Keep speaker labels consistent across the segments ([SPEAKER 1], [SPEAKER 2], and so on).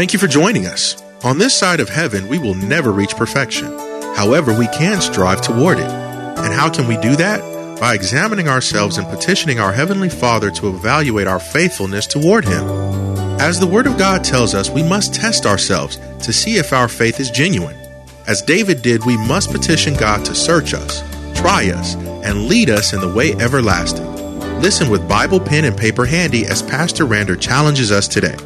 [SPEAKER 1] Thank you for joining us. On this side of heaven, we will never reach perfection. However, we can strive toward it. And how can we do that? By examining ourselves and petitioning our Heavenly Father to evaluate our faithfulness toward Him. As the Word of God tells us, we must test ourselves to see if our faith is genuine. As David did, we must petition God to search us, try us, and lead us in the way everlasting. Listen with Bible, pen, and paper handy as Pastor Rander challenges us today.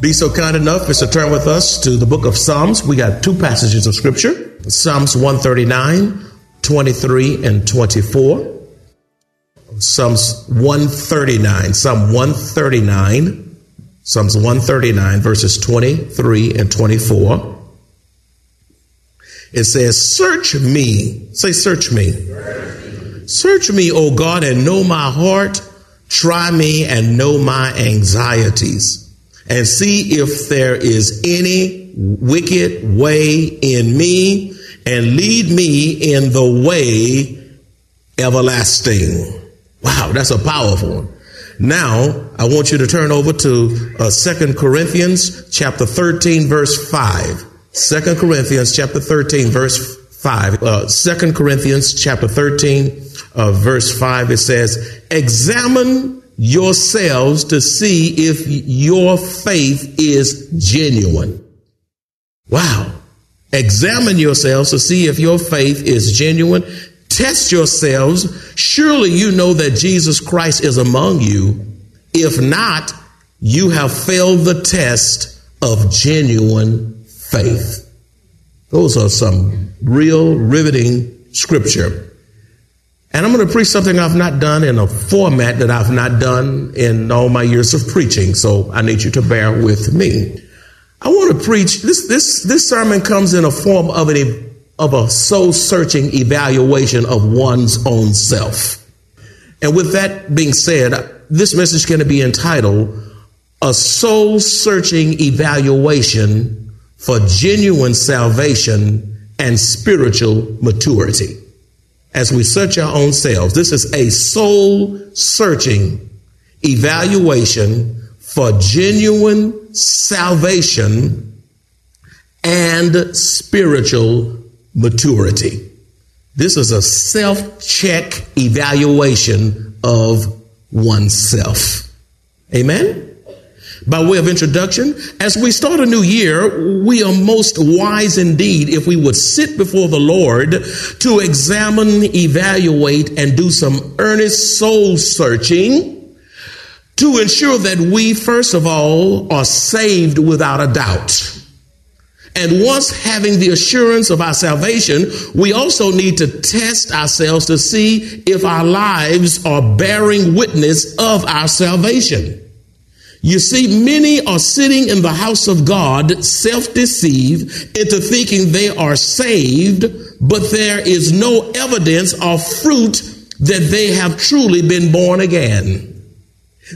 [SPEAKER 2] Be so kind enough as to turn with us to the book of Psalms. We got two passages of scripture Psalms 139, 23, and 24. Psalms 139, Psalm 139, Psalms 139, verses 23 and 24. It says, Search me. Say, Search me. Search me, O God, and know my heart. Try me and know my anxieties. And see if there is any wicked way in me, and lead me in the way everlasting. Wow, that's a powerful one. Now, I want you to turn over to uh, 2 Corinthians chapter 13 verse 5. 2 Corinthians chapter 13 verse 5. Uh, 2 Corinthians chapter 13 uh, verse 5 it says, "Examine yourselves to see if your faith is genuine." Wow. Examine yourselves to see if your faith is genuine. Test yourselves. Surely you know that Jesus Christ is among you. If not, you have failed the test of genuine faith. Those are some real riveting scripture. And I'm going to preach something I've not done in a format that I've not done in all my years of preaching. So I need you to bear with me. I want to preach this, this, this sermon comes in a form of an, of a soul searching evaluation of one's own self. And with that being said, this message is going to be entitled a soul searching evaluation for genuine salvation and spiritual maturity. As we search our own selves, this is a soul searching evaluation for genuine salvation and spiritual maturity. This is a self check evaluation of oneself. Amen? By way of introduction, as we start a new year, we are most wise indeed if we would sit before the Lord to examine, evaluate, and do some earnest soul searching to ensure that we, first of all, are saved without a doubt. And once having the assurance of our salvation, we also need to test ourselves to see if our lives are bearing witness of our salvation. You see, many are sitting in the house of God, self deceived into thinking they are saved, but there is no evidence or fruit that they have truly been born again.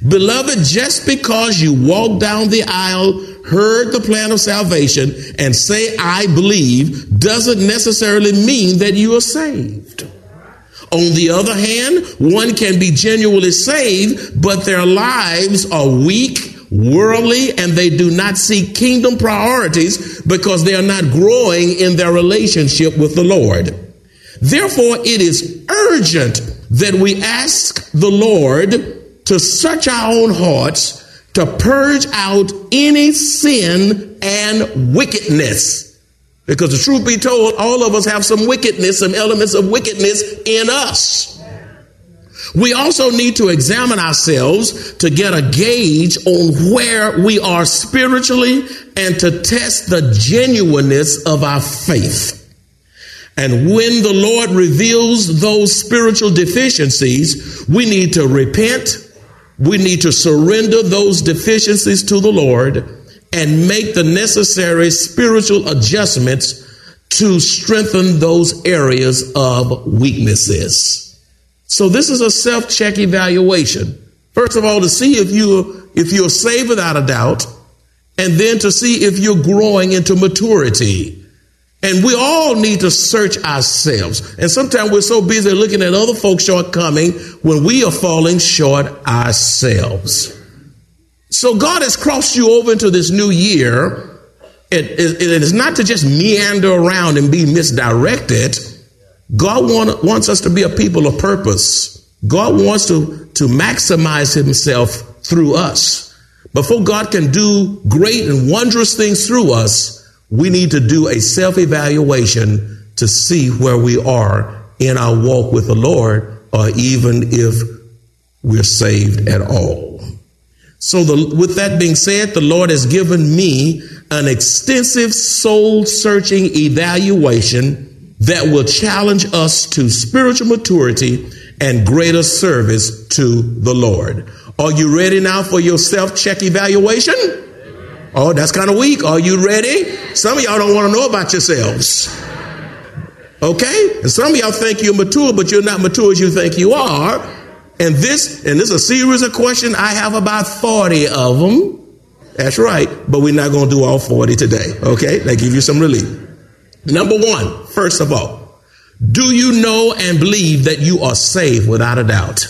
[SPEAKER 2] Beloved, just because you walk down the aisle, heard the plan of salvation, and say, I believe, doesn't necessarily mean that you are saved. On the other hand, one can be genuinely saved, but their lives are weak, worldly, and they do not seek kingdom priorities because they are not growing in their relationship with the Lord. Therefore, it is urgent that we ask the Lord to search our own hearts to purge out any sin and wickedness. Because the truth be told, all of us have some wickedness, some elements of wickedness in us. We also need to examine ourselves to get a gauge on where we are spiritually and to test the genuineness of our faith. And when the Lord reveals those spiritual deficiencies, we need to repent, we need to surrender those deficiencies to the Lord and make the necessary spiritual adjustments to strengthen those areas of weaknesses. So this is a self-check evaluation. First of all, to see if you if you're saved without a doubt, and then to see if you're growing into maturity. And we all need to search ourselves. And sometimes we're so busy looking at other folks' shortcoming when we are falling short ourselves. So God has crossed you over into this new year. It, it, it is not to just meander around and be misdirected. God want, wants us to be a people of purpose. God wants to, to maximize himself through us. Before God can do great and wondrous things through us, we need to do a self evaluation to see where we are in our walk with the Lord, or even if we're saved at all. So, the, with that being said, the Lord has given me an extensive soul searching evaluation that will challenge us to spiritual maturity and greater service to the Lord. Are you ready now for your self check evaluation? Oh, that's kind of weak. Are you ready? Some of y'all don't want to know about yourselves. Okay? And some of y'all think you're mature, but you're not mature as you think you are. And this, and this is a series of questions. I have about 40 of them. That's right. But we're not going to do all 40 today. Okay? They give you some relief. Number one, first of all, do you know and believe that you are saved without a doubt?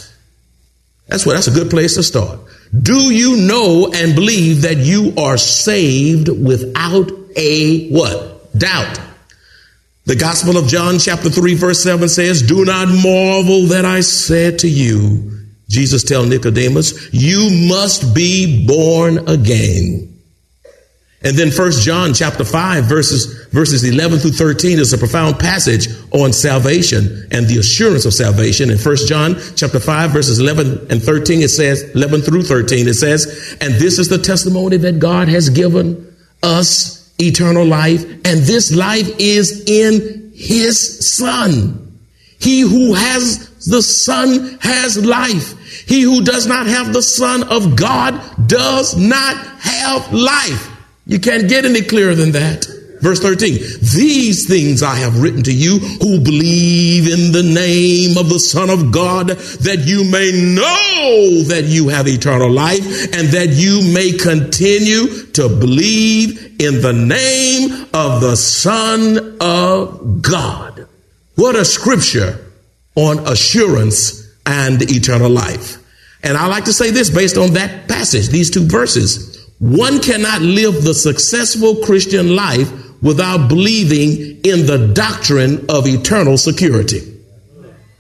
[SPEAKER 2] That's what, that's a good place to start. Do you know and believe that you are saved without a what? Doubt. The Gospel of John, chapter 3, verse 7 says, Do not marvel that I said to you, Jesus tell Nicodemus, you must be born again. And then First John chapter 5 verses verses 11 through 13 is a profound passage on salvation and the assurance of salvation. In First John chapter 5 verses 11 and 13 it says 11 through 13 it says, "And this is the testimony that God has given us eternal life, and this life is in his son. He who has the son has life. He who does not have the son of God does not have life." You can't get any clearer than that. Verse 13, these things I have written to you who believe in the name of the Son of God, that you may know that you have eternal life and that you may continue to believe in the name of the Son of God. What a scripture on assurance and eternal life. And I like to say this based on that passage, these two verses. One cannot live the successful Christian life without believing in the doctrine of eternal security.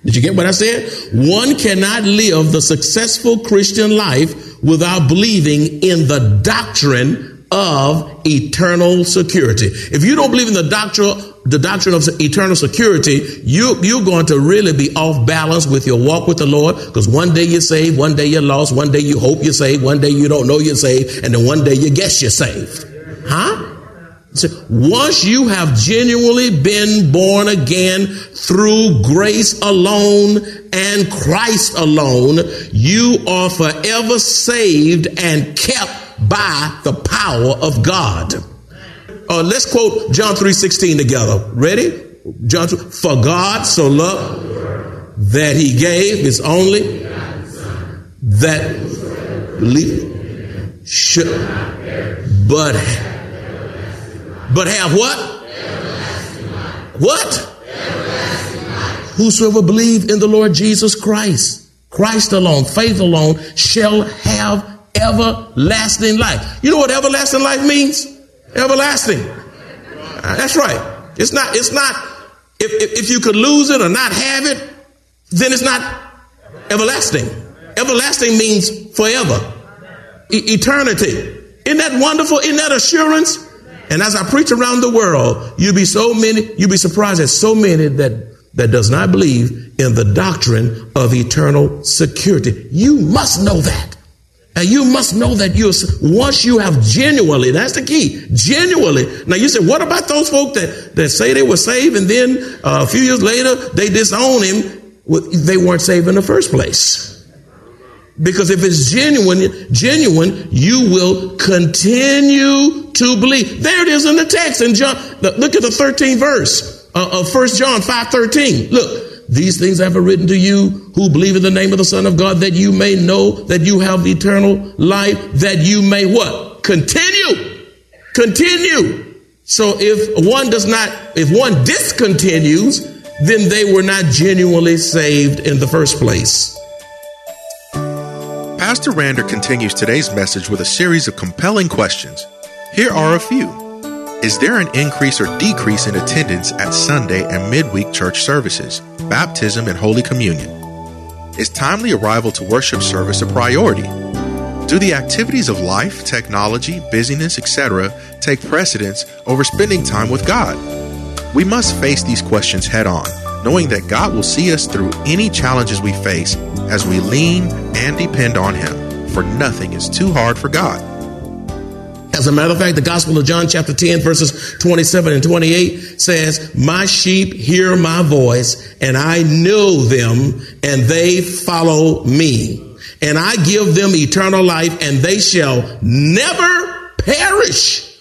[SPEAKER 2] Did you get what I said? One cannot live the successful Christian life without believing in the doctrine of eternal security. If you don't believe in the doctrine the doctrine of eternal security, you, you're going to really be off balance with your walk with the Lord because one day you're saved, one day you're lost, one day you hope you're saved, one day you don't know you're saved, and then one day you guess you're saved. Huh? Once you have genuinely been born again through grace alone and Christ alone, you are forever saved and kept by the power of God. Uh, let's quote John 3.16 together. Ready? John 3, For God so loved that he gave his only that believe should but but have what? What? Whosoever believe in the Lord Jesus Christ, Christ alone, faith alone, shall have everlasting life. You know what everlasting life means? Everlasting. Uh, that's right. It's not, it's not, if, if, if you could lose it or not have it, then it's not everlasting. Everlasting means forever, e- eternity. Isn't that wonderful? Isn't that assurance? And as I preach around the world, you'll be so many, you'll be surprised at so many that, that does not believe in the doctrine of eternal security. You must know that. And you must know that you once you have genuinely, that's the key, genuinely. Now you say, what about those folk that, that say they were saved and then uh, a few years later they disown him? Well, they weren't saved in the first place. Because if it's genuine, genuine, you will continue to believe. There it is in the text in John. Look at the 13th verse uh, of 1 John 5 13. Look, these things I have written to you who believe in the name of the Son of God that you may know that you have eternal life, that you may what? Continue. Continue. So if one does not, if one discontinues, then they were not genuinely saved in the first place.
[SPEAKER 1] Pastor Rander continues today's message with a series of compelling questions. Here are a few. Is there an increase or decrease in attendance at Sunday and midweek church services, baptism, and Holy Communion? Is timely arrival to worship service a priority? Do the activities of life, technology, busyness, etc., take precedence over spending time with God? We must face these questions head on, knowing that God will see us through any challenges we face as we lean and depend on Him, for nothing is too hard for God.
[SPEAKER 2] As a matter of fact, the Gospel of John, chapter 10, verses 27 and 28 says, My sheep hear my voice, and I know them, and they follow me. And I give them eternal life, and they shall never perish.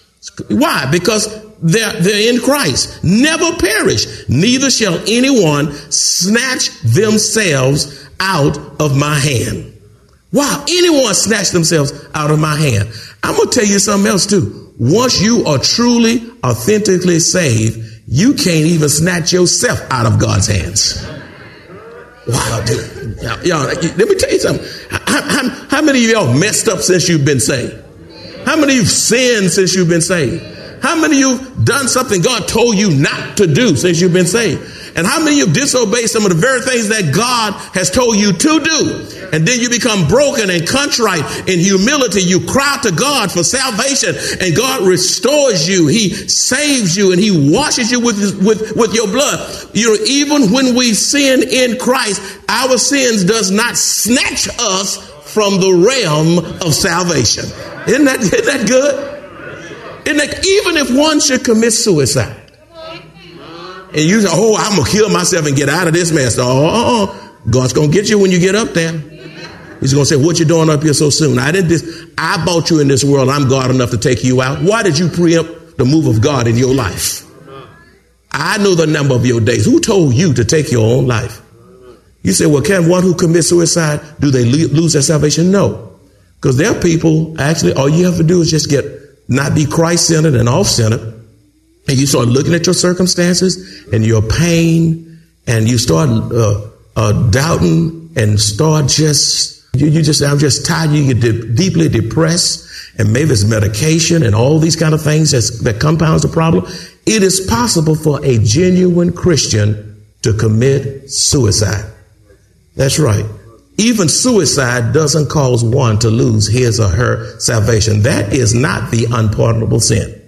[SPEAKER 2] Why? Because they're, they're in Christ. Never perish. Neither shall anyone snatch themselves out of my hand. Wow, anyone snatch themselves out of my hand. I'm going to tell you something else too. Once you are truly, authentically saved, you can't even snatch yourself out of God's hands. Wow, dude. Y'all, y'all let me tell you something. How, how, how, many of y'all messed up since you've been saved? How many of you sinned since you've been saved? How many of you done something God told you not to do since you've been saved? And how many of you disobeyed some of the very things that God has told you to do? And then you become broken and contrite in humility. You cry to God for salvation and God restores you. He saves you and he washes you with, with, with your blood. You know, even when we sin in Christ, our sins does not snatch us from the realm of salvation. Isn't that, isn't that good? Even if one should commit suicide, and you say, oh, I'm going to kill myself and get out of this mess. Oh. God's going to get you when you get up there. He's going to say, what you doing up here so soon? I did this. I bought you in this world. I'm God enough to take you out. Why did you preempt the move of God in your life? I know the number of your days. Who told you to take your own life? You say, well, can one who commits suicide, do they lose their salvation? No. Because there are people, actually, all you have to do is just get, not be Christ centered and off centered and you start looking at your circumstances and your pain, and you start uh, uh, doubting and start just you, you just I'm just tired. You get de- deeply depressed, and maybe it's medication and all these kind of things that compounds the problem. It is possible for a genuine Christian to commit suicide. That's right. Even suicide doesn't cause one to lose his or her salvation. That is not the unpardonable sin.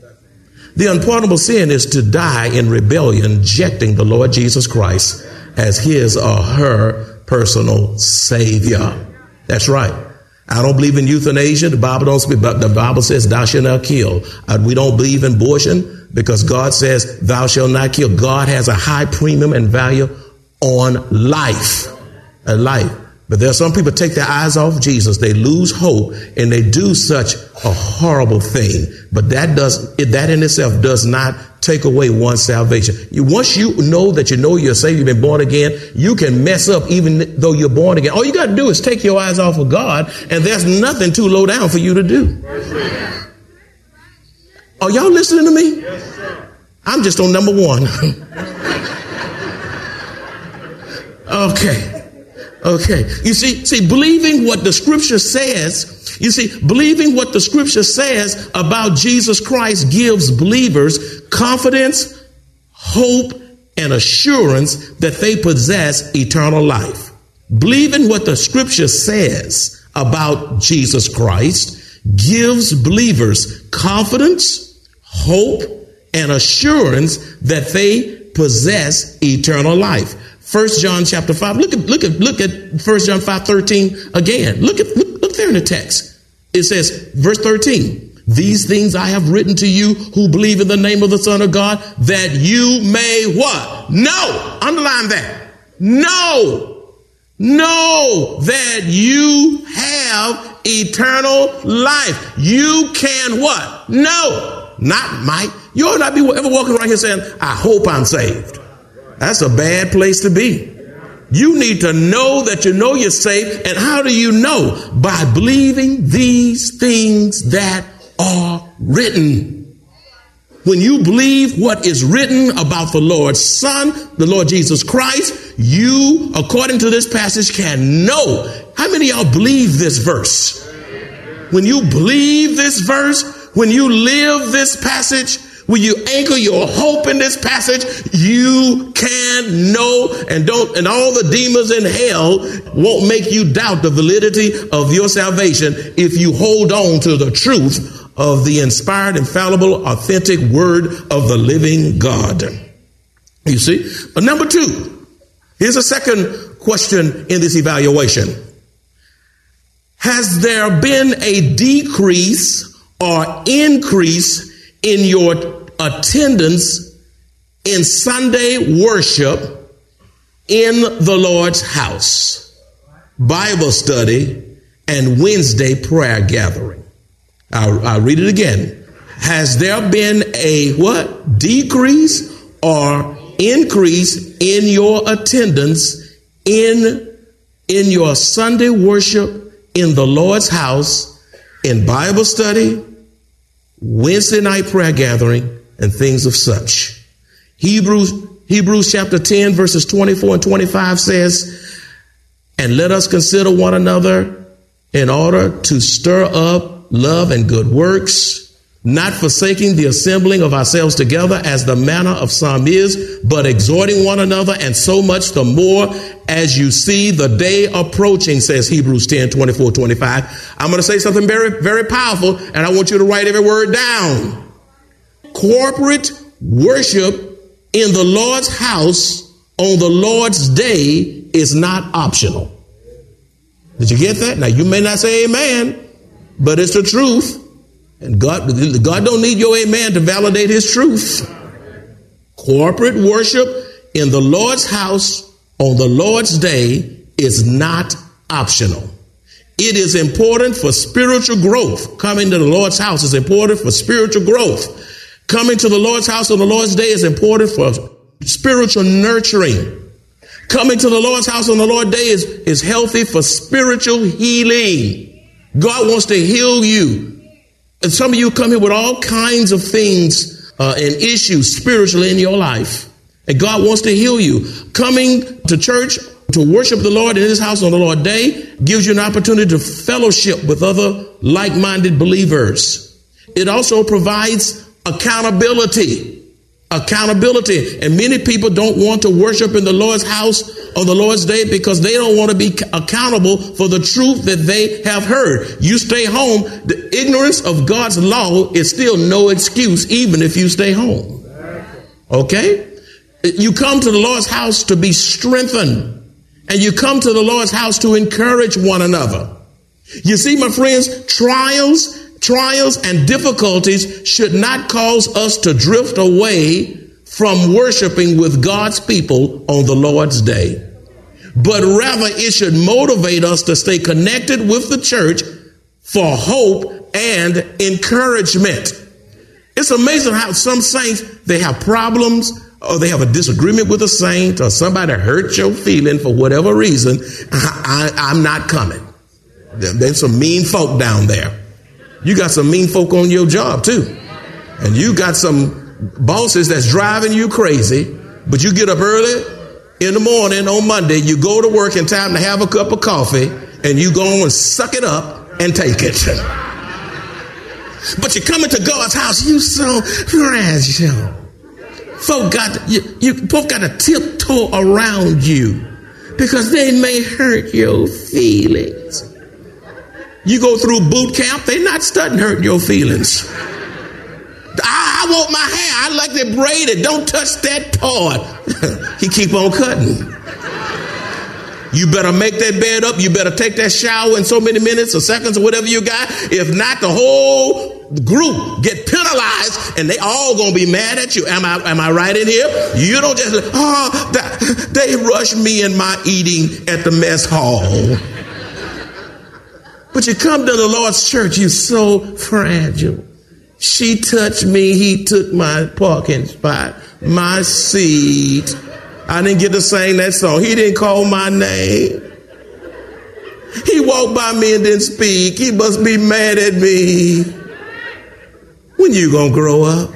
[SPEAKER 2] The unpardonable sin is to die in rebellion, rejecting the Lord Jesus Christ as his or her personal savior. That's right. I don't believe in euthanasia. The Bible don't speak, but the Bible says thou shalt not kill. Uh, we don't believe in abortion because God says thou shalt not kill. God has a high premium and value on life. A life. But there are some people take their eyes off Jesus. They lose hope and they do such a horrible thing. But that does that in itself does not take away one's salvation. You, once you know that you know you're saved, you've been born again, you can mess up even though you're born again. All you got to do is take your eyes off of God, and there's nothing too low down for you to do. Are y'all listening to me? I'm just on number one. okay. Okay. You see, see, believing what the scripture says, you see, believing what the scripture says about Jesus Christ gives believers confidence, hope, and assurance that they possess eternal life. Believing what the scripture says about Jesus Christ gives believers confidence, hope, and assurance that they possess eternal life. First John chapter 5. Look at look at look at First John 5 13 again. Look at look, look there in the text. It says, verse 13. These things I have written to you who believe in the name of the Son of God, that you may what? Know. Underline that. Know. Know that you have eternal life. You can what? Know. Not might. You ought not be ever walking around here saying, I hope I'm saved. That's a bad place to be. You need to know that you know you're saved. And how do you know? By believing these things that are written. When you believe what is written about the Lord's Son, the Lord Jesus Christ, you, according to this passage, can know how many y'all believe this verse? When you believe this verse, when you live this passage, when you anchor your hope in this passage, you can know and don't, and all the demons in hell won't make you doubt the validity of your salvation if you hold on to the truth of the inspired, infallible, authentic word of the living God. You see? But number two, here's a second question in this evaluation. Has there been a decrease or increase in your attendance in Sunday worship in the Lord's house, Bible study, and Wednesday prayer gathering? I'll, I'll read it again. Has there been a what? Decrease or increase in your attendance in, in your Sunday worship in the Lord's house, in Bible study, Wednesday night prayer gathering, and things of such. Hebrews, Hebrews chapter 10 verses 24 and 25 says, and let us consider one another in order to stir up love and good works, not forsaking the assembling of ourselves together as the manner of some is, but exhorting one another, and so much the more as you see the day approaching, says Hebrews 10 24 25. I'm going to say something very, very powerful, and I want you to write every word down. Corporate worship in the Lord's house on the Lord's day is not optional. Did you get that? Now, you may not say amen, but it's the truth. And God, God don't need your amen to validate his truth. Corporate worship in the Lord's house on the Lord's day is not optional. It is important for spiritual growth. Coming to the Lord's house is important for spiritual growth. Coming to the Lord's house on the Lord's day is important for spiritual nurturing. Coming to the Lord's house on the Lord's day is, is healthy for spiritual healing. God wants to heal you. And some of you come here with all kinds of things uh, and issues spiritually in your life. And God wants to heal you. Coming to church to worship the Lord in His house on the Lord day gives you an opportunity to fellowship with other like minded believers. It also provides accountability accountability. And many people don't want to worship in the Lord's house on the Lord's day because they don't want to be accountable for the truth that they have heard. You stay home. The ignorance of God's law is still no excuse, even if you stay home. Okay? You come to the Lord's house to be strengthened. And you come to the Lord's house to encourage one another. You see, my friends, trials Trials and difficulties should not cause us to drift away from worshiping with God's people on the Lord's day, but rather it should motivate us to stay connected with the church for hope and encouragement. It's amazing how some saints, they have problems or they have a disagreement with a saint or somebody hurt your feeling for whatever reason. I, am not coming. There's some mean folk down there. You got some mean folk on your job too. And you got some bosses that's driving you crazy, but you get up early in the morning on Monday, you go to work in time to have a cup of coffee, and you go and suck it up and take it. But you come into God's house, you so fragile. Folk got you, you folk got to tiptoe around you because they may hurt your feelings. You go through boot camp, they're not studying hurting your feelings. I, I, want my hair. I like it braided. Don't touch that part. he keep on cutting. You better make that bed up. You better take that shower in so many minutes or seconds or whatever you got. If not, the whole group get penalized and they all gonna be mad at you. Am I am I right in here? You don't just oh that, they rush me in my eating at the mess hall. But you come to the Lord's church, you're so fragile. She touched me, he took my parking spot, my seat. I didn't get to sing that song. He didn't call my name. He walked by me and didn't speak. He must be mad at me. When you gonna grow up?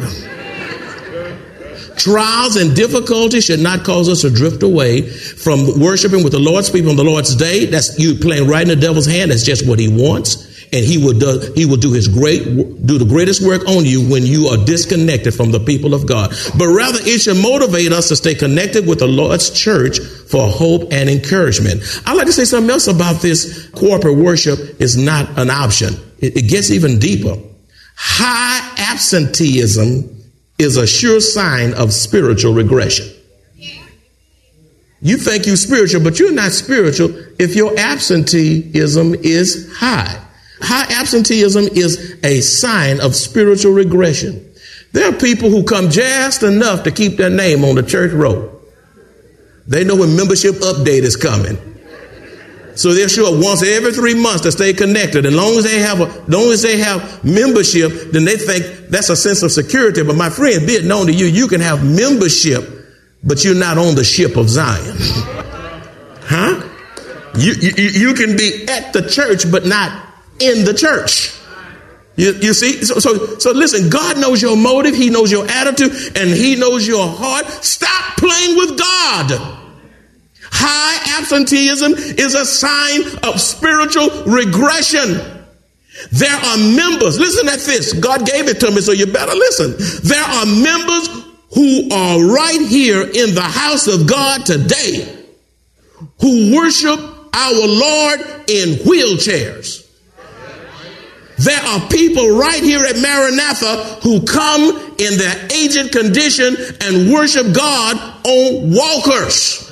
[SPEAKER 2] Trials and difficulties should not cause us to drift away from worshiping with the Lord's people on the Lord's day. That's you playing right in the devil's hand. That's just what he wants. And he will do, he will do his great, do the greatest work on you when you are disconnected from the people of God. But rather it should motivate us to stay connected with the Lord's church for hope and encouragement. I'd like to say something else about this corporate worship is not an option. It, it gets even deeper. High absenteeism is a sure sign of spiritual regression. You think you're spiritual, but you're not spiritual if your absenteeism is high. High absenteeism is a sign of spiritual regression. There are people who come just enough to keep their name on the church roll. They know when membership update is coming. So show up once every three months to stay connected. And long as they have a, long as they have membership, then they think that's a sense of security. But my friend, be it known to you, you can have membership, but you're not on the ship of Zion. huh? You, you, you can be at the church, but not in the church. You, you see? So, so, so listen, God knows your motive. He knows your attitude and he knows your heart. Stop playing with God. High absenteeism is a sign of spiritual regression. There are members, listen at this. God gave it to me, so you better listen. There are members who are right here in the house of God today who worship our Lord in wheelchairs. There are people right here at Maranatha who come in their aged condition and worship God on walkers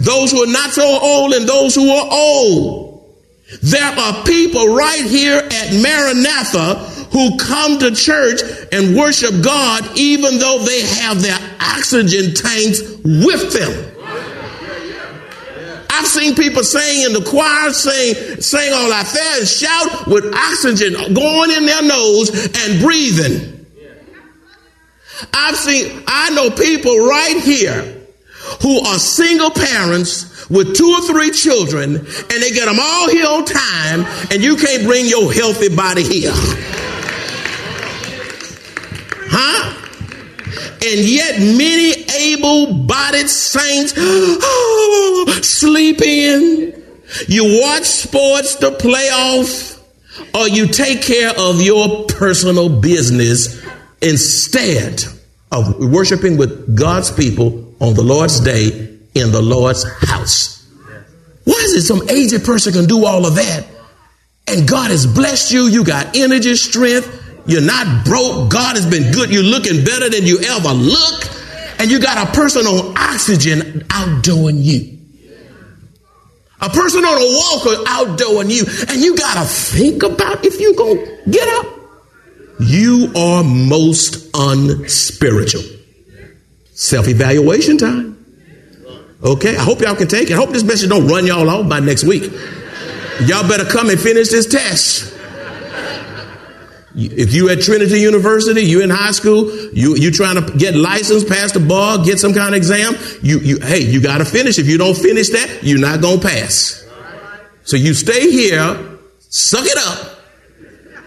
[SPEAKER 2] those who are not so old and those who are old. There are people right here at Maranatha who come to church and worship God even though they have their oxygen tanks with them. I've seen people sing in the choir, sing, sing all out there and shout with oxygen going in their nose and breathing. I've seen, I know people right here who are single parents with two or three children and they get them all here on time and you can't bring your healthy body here. Huh? And yet many able-bodied saints sleep in. You watch sports, the playoff, or you take care of your personal business instead of worshiping with God's people on the Lord's day in the Lord's house. Why is it some aged person can do all of that? And God has blessed you. You got energy, strength. You're not broke. God has been good. You're looking better than you ever look. And you got a person on oxygen outdoing you. A person on a walker outdoing you. And you got to think about if you go get up. You are most unspiritual. Self evaluation time. Okay, I hope y'all can take it. I hope this message don't run y'all off by next week. Y'all better come and finish this test. If you at Trinity University, you in high school, you you trying to get licensed, pass the bar, get some kind of exam, you you hey, you got to finish. If you don't finish that, you're not going to pass. So you stay here, suck it up,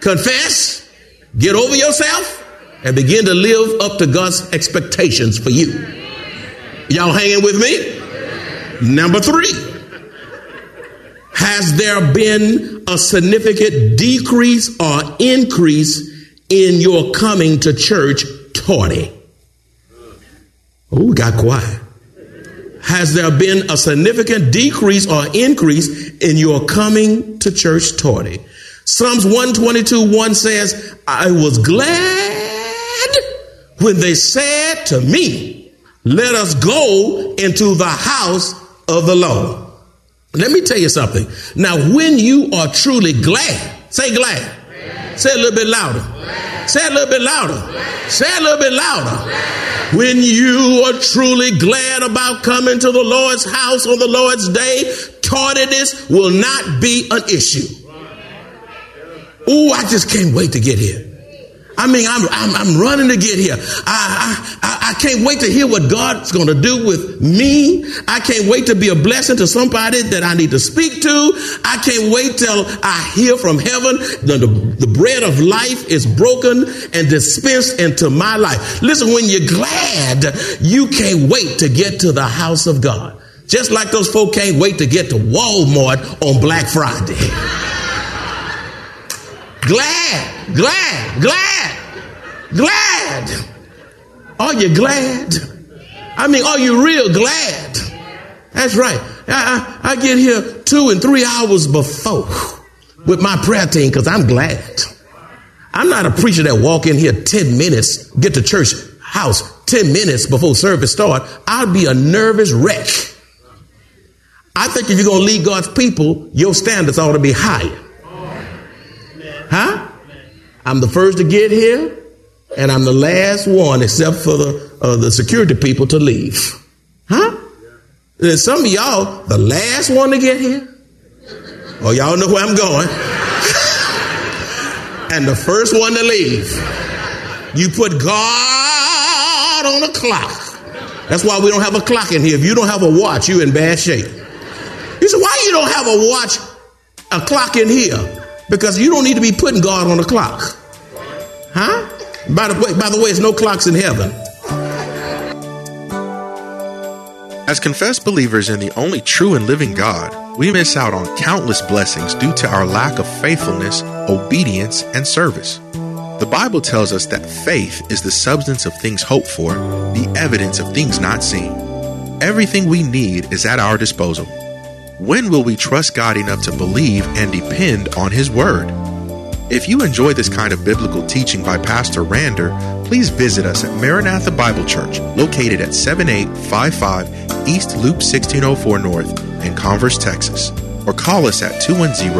[SPEAKER 2] confess, get over yourself, and begin to live up to God's expectations for you. Y'all hanging with me? Number three. Has there been a significant decrease or increase in your coming to church tardy? Oh, got quiet. Has there been a significant decrease or increase in your coming to church tardy? Psalms 122 1 says, I was glad when they said to me, Let us go into the house of the Lord. Let me tell you something. Now, when you are truly glad, say glad. glad. Say a little bit louder. Glad. Say a little bit louder. Glad. Say a little bit louder. When you are truly glad about coming to the Lord's house on the Lord's day, tardiness will not be an issue. Oh, I just can't wait to get here. I mean, I'm, I'm, I'm running to get here. I, I, I can't wait to hear what God's going to do with me. I can't wait to be a blessing to somebody that I need to speak to. I can't wait till I hear from heaven the, the, the bread of life is broken and dispensed into my life. Listen, when you're glad, you can't wait to get to the house of God. Just like those folk can't wait to get to Walmart on Black Friday. Glad, glad, glad, glad. Are you glad? I mean, are you real glad? That's right. I, I, I get here two and three hours before with my prayer team because I'm glad. I'm not a preacher that walk in here 10 minutes, get to church house 10 minutes before service start. I'd be a nervous wreck. I think if you're going to lead God's people, your standards ought to be higher. Huh? I'm the first to get here, and I'm the last one, except for the uh, the security people, to leave. Huh? And some of y'all, the last one to get here. Oh, y'all know where I'm going. and the first one to leave. You put God on a clock. That's why we don't have a clock in here. If you don't have a watch, you're in bad shape. You say, why you don't have a watch, a clock in here? Because you don't need to be putting God on a clock. Huh? By the way, by the way, there's no clocks in heaven.
[SPEAKER 1] As confessed believers in the only true and living God, we miss out on countless blessings due to our lack of faithfulness, obedience, and service. The Bible tells us that faith is the substance of things hoped for, the evidence of things not seen. Everything we need is at our disposal. When will we trust God enough to believe and depend on His Word? If you enjoy this kind of biblical teaching by Pastor Rander, please visit us at Maranatha Bible Church, located at 7855 East Loop 1604 North in Converse, Texas, or call us at 210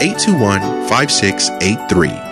[SPEAKER 1] 821 5683.